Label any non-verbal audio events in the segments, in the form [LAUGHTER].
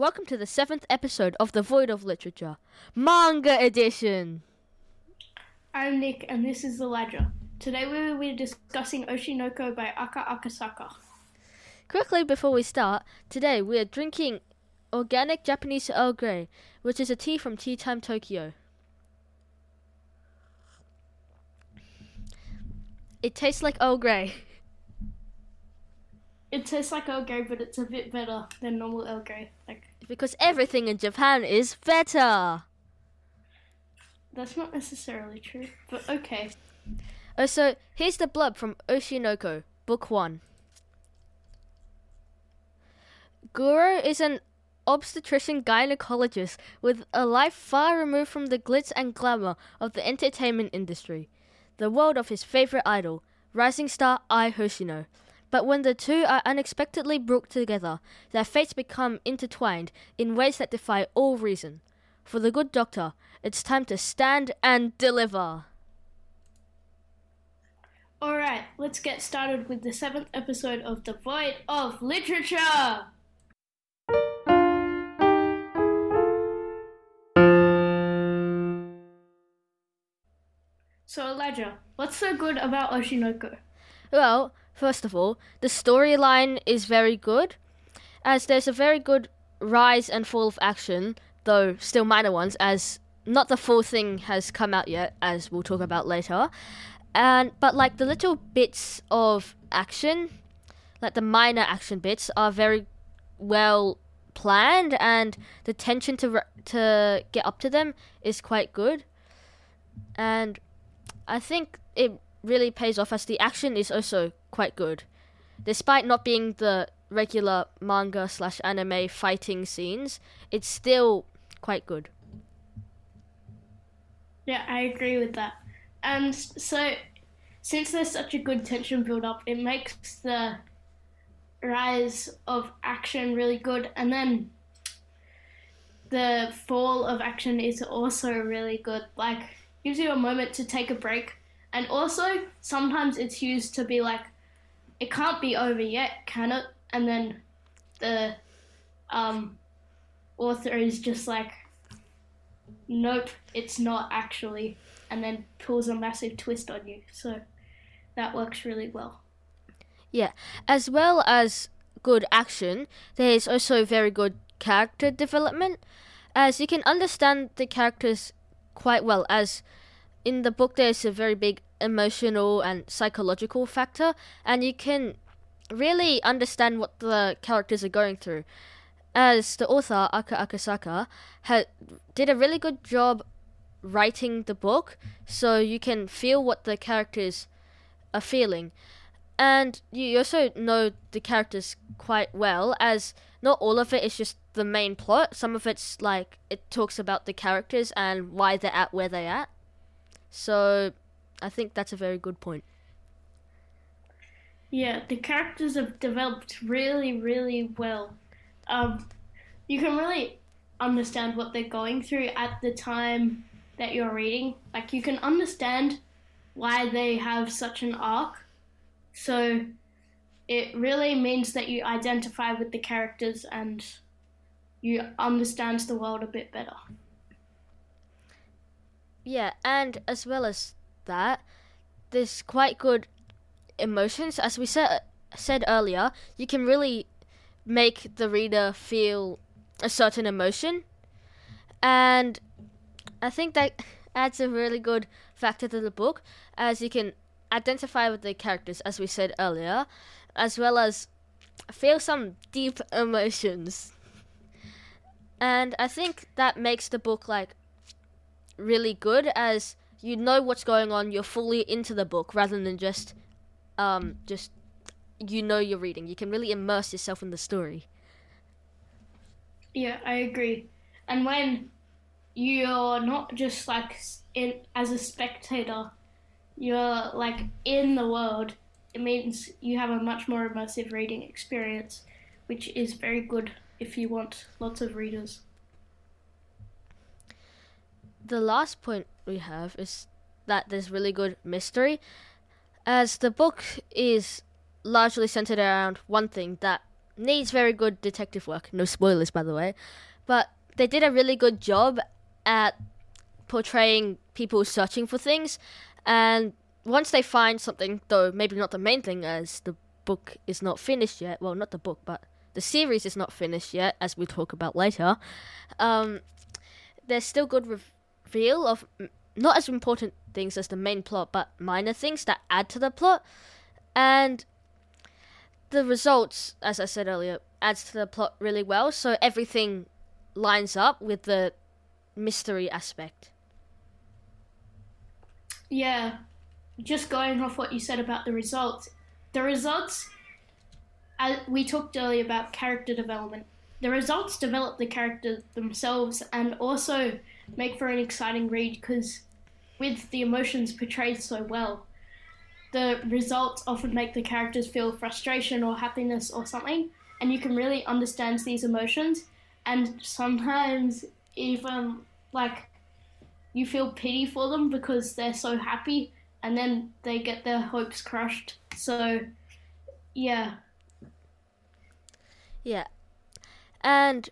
Welcome to the seventh episode of The Void of Literature, Manga Edition. I'm Nick, and this is The Elijah. Today we will be discussing Oshi No Ko by Aka Akasaka. Quickly before we start, today we are drinking organic Japanese Earl Grey, which is a tea from Tea Time Tokyo. It tastes like Earl Grey. It tastes like Earl Grey, but it's a bit better than normal Earl Grey. Because everything in Japan is better. that's not necessarily true, but okay. Oh, so here's the blurb from Oshi No Ko, Book 1. Goro is an obstetrician gynecologist with a life far removed from the glitz and glamour of the entertainment industry, the world of his favorite idol, rising star Ai Hoshino. But when the two are unexpectedly brought together, their fates become intertwined in ways that defy all reason. For the good doctor, it's time to stand and deliver. Alright, let's get started with the seventh episode of The Void of Literature! So, Elijah, what's so good about Oshi No Ko? Well, first of all, the storyline is very good, as there's a very good rise and fall of action, though still minor ones, as not the full thing has come out yet, as we'll talk about later. And but like the little bits of action, like the minor action bits, are very well planned, and the tension to re- to get up to them is quite good. And I think it really pays off as the action is also quite good. Despite not being the regular manga slash anime fighting scenes, it's still quite good. Yeah, I agree with that. Um, and so, since there's such a good tension build up, it makes the rise of action really good. And then the fall of action is also really good. Like, gives you a moment to take a break. And also, sometimes it's used to be like, it can't be over yet, can it? And then the um, author is just like, nope, it's not actually, and then pulls a massive twist on you. So that works really well. Yeah, as well as good action, there is also very good character development, as you can understand the characters quite well. As in the book, there's a very big emotional and psychological factor, and you can really understand what the characters are going through. As the author Aka Akasaka had did a really good job writing the book, so you can feel what the characters are feeling. And you also know the characters quite well as not all of it is just the main plot. Some of it's like it talks about the characters and why they're at where they're at so i think that's a very good point Yeah, the characters have developed really, really well. Um, you can really understand what they're going through at the time that you're reading. Like, you can understand why they have such an arc. So, it really means that you identify with the characters and you understand the world a bit better. Yeah and as well as that there's quite good emotions. As we said said earlier you can really make the reader feel a certain emotion. And i think that adds a really good factor to the book as you can identify with the characters as we said earlier as well as feel some deep [LAUGHS] emotions. And i think that makes the book like really good as you know what's going on you're fully into the book rather than just um just you know you're reading you can really immerse yourself in the story Yeah, I agree. And when you're not just like in as a spectator, you're like in the world. It means you have a much more immersive reading experience, which is very good if you want lots of readers. The last point we have is that there's really good mystery as the book is largely centered around one thing that needs very good detective work. No spoilers, by the way, but they did a really good job at portraying people searching for things, and once they find something, though maybe not the main thing, as the book is not finished yet. Well, not the book, but the series is not finished yet, as we'll talk about later. Um, there's still good reveal of not as important things as the main plot, but minor things that add to the plot. And the results, as I said earlier, adds to the plot really well. So everything lines up with the mystery aspect. Yeah, just going off what you said about the results, the results, as we talked earlier about character development. The results develop the character themselves and also make for an exciting read because with the emotions portrayed so well, the results often make the characters feel frustration or happiness or something, and you can really understand these emotions. And sometimes even like you feel pity for them because they're so happy and then they get their hopes crushed. So, yeah. Yeah. And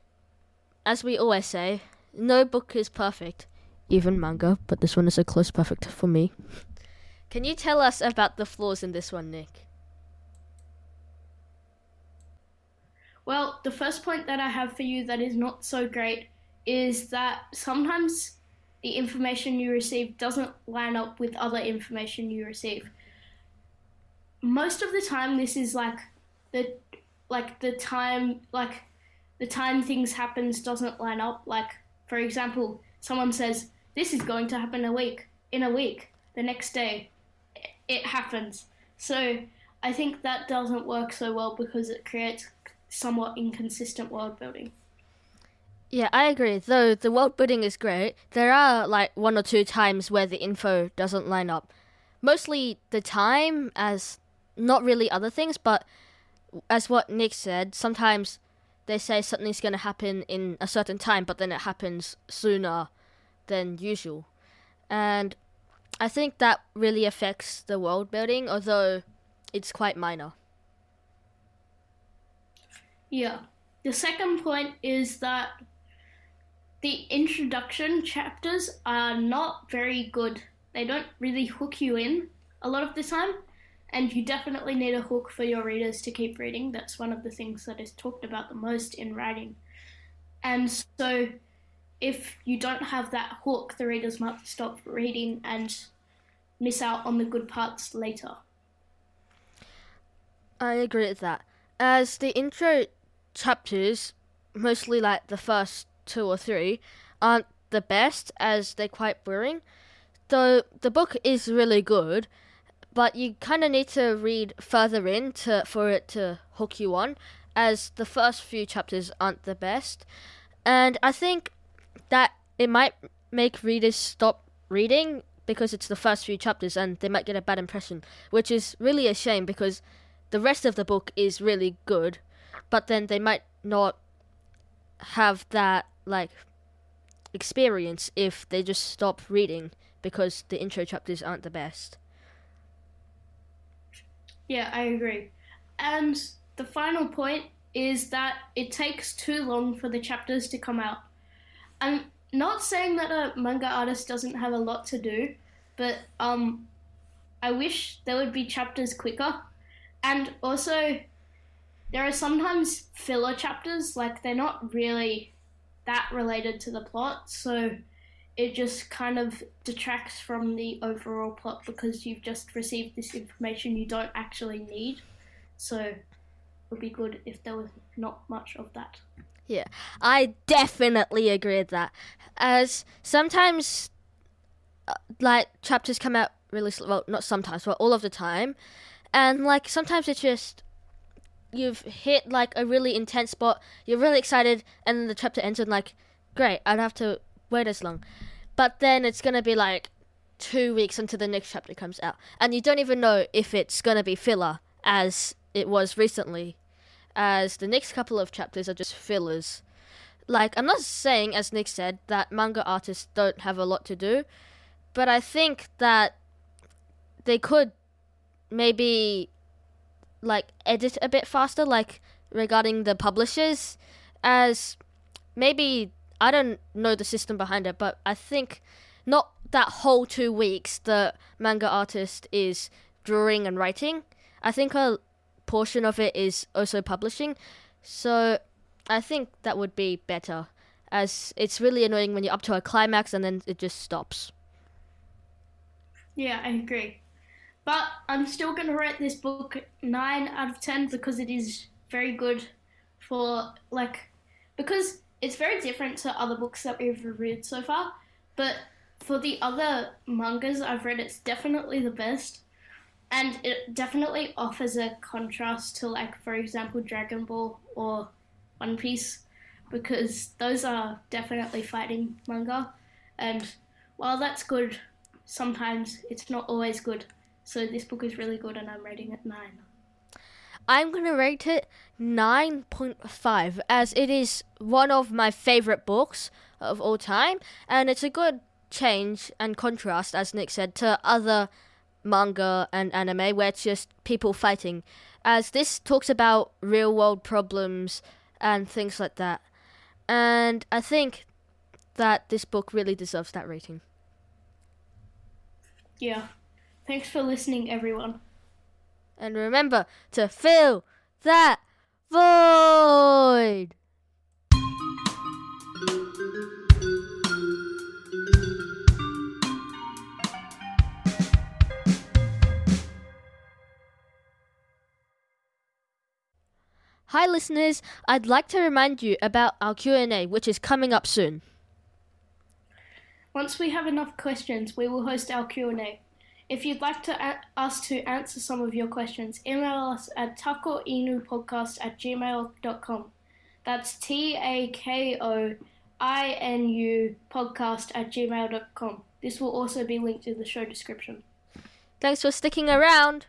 as we always say, no book is perfect, even manga, but this one is a close perfect for me. Can you tell us about the flaws in this one, Nick? Well, the first point that I have for you that is not so great is that sometimes the information you receive doesn't line up with other information you receive. Most of the time this is like the like the time like the time things happens doesn't line up. Like for example, someone says this is going to happen a week in a week. The next day it happens. So I think that doesn't work so well because it creates somewhat inconsistent world building. Yeah, I agree. Though the world building is great, there are like one or two times where the info doesn't line up. Mostly the time, as not really other things, but as what Nick said, sometimes they say something's going to happen in a certain time, but then it happens sooner than usual. And I think that really affects the world building, although it's quite minor. Yeah. The second point is that the introduction chapters are not very good. They don't really hook you in a lot of the time, and you definitely need a hook for your readers to keep reading. That's one of the things that is talked about the most in writing. And so, if you don't have that hook, the readers might stop reading and miss out on the good parts later. I agree with that. As the intro chapters, mostly like the first two or three aren't the best as they're quite boring. Though the book is really good, but you kind of need to read further in to, for it to hook you on, as the first few chapters aren't the best. And I think that it might make readers stop reading because it's the first few chapters and they might get a bad impression, which is really a shame because the rest of the book is really good, but then they might not have that like experience if they just stop reading because the intro chapters aren't the best. Yeah, I agree. And the final point is that it takes too long for the chapters to come out. I'm not saying that a manga artist doesn't have a lot to do, but um I wish there would be chapters quicker. And also there are sometimes filler chapters, like they're not really that related to the plot, so it just kind of detracts from the overall plot because you've just received this information you don't actually need. So it would be good if there was not much of that. Yeah, I definitely agree with that. As sometimes, uh, like, chapters come out really slow. Well, not sometimes, but all of the time. And, like, sometimes it's just you've hit like a really intense spot, you're really excited, and then the chapter ends and like, great, I'd have to wait as long. But then it's gonna be like two weeks until the next chapter comes out, and you don't even know if it's gonna be filler as it was recently, as the next couple of chapters are just fillers. Like I'm not saying, as Nick said, that manga artists don't have a lot to do, but I think that they could maybe like edit a bit faster, like regarding the publishers, as maybe I don't know the system behind it, but I think not that whole two weeks the manga artist is drawing and writing. I think a portion of it is also publishing. So I think that would be better, as it's really annoying when you're up to a climax and then it just stops. Yeah, I agree. But I'm still going to rate this book 9 out of 10 because it is very good for, like, because it's very different to other books that we've reviewed so far. But for the other mangas I've read, it's definitely the best. And it definitely offers a contrast to, like, for example, Dragon Ball or One Piece, because those are definitely fighting manga. And while that's good, sometimes it's not always good. So this book is really good, and I'm rating it 9. I'm going to rate it 9.5 as it is one of my favorite books of all time and it's a good change and contrast as Nick said to other manga and anime where it's just people fighting as this talks about real world problems and things like that. And I think that this book really deserves that rating. Yeah. Thanks for listening everyone. And remember to fill that void. Hi listeners, I'd like to remind you about our Q&A which is coming up soon. Once we have enough questions, we will host our Q&A. If you'd like to a- us to answer some of your questions, email us at takoinupodcast at gmail.com. That's T A K O I N U podcast at gmail.com. This will also be linked in the show description. Thanks for sticking around.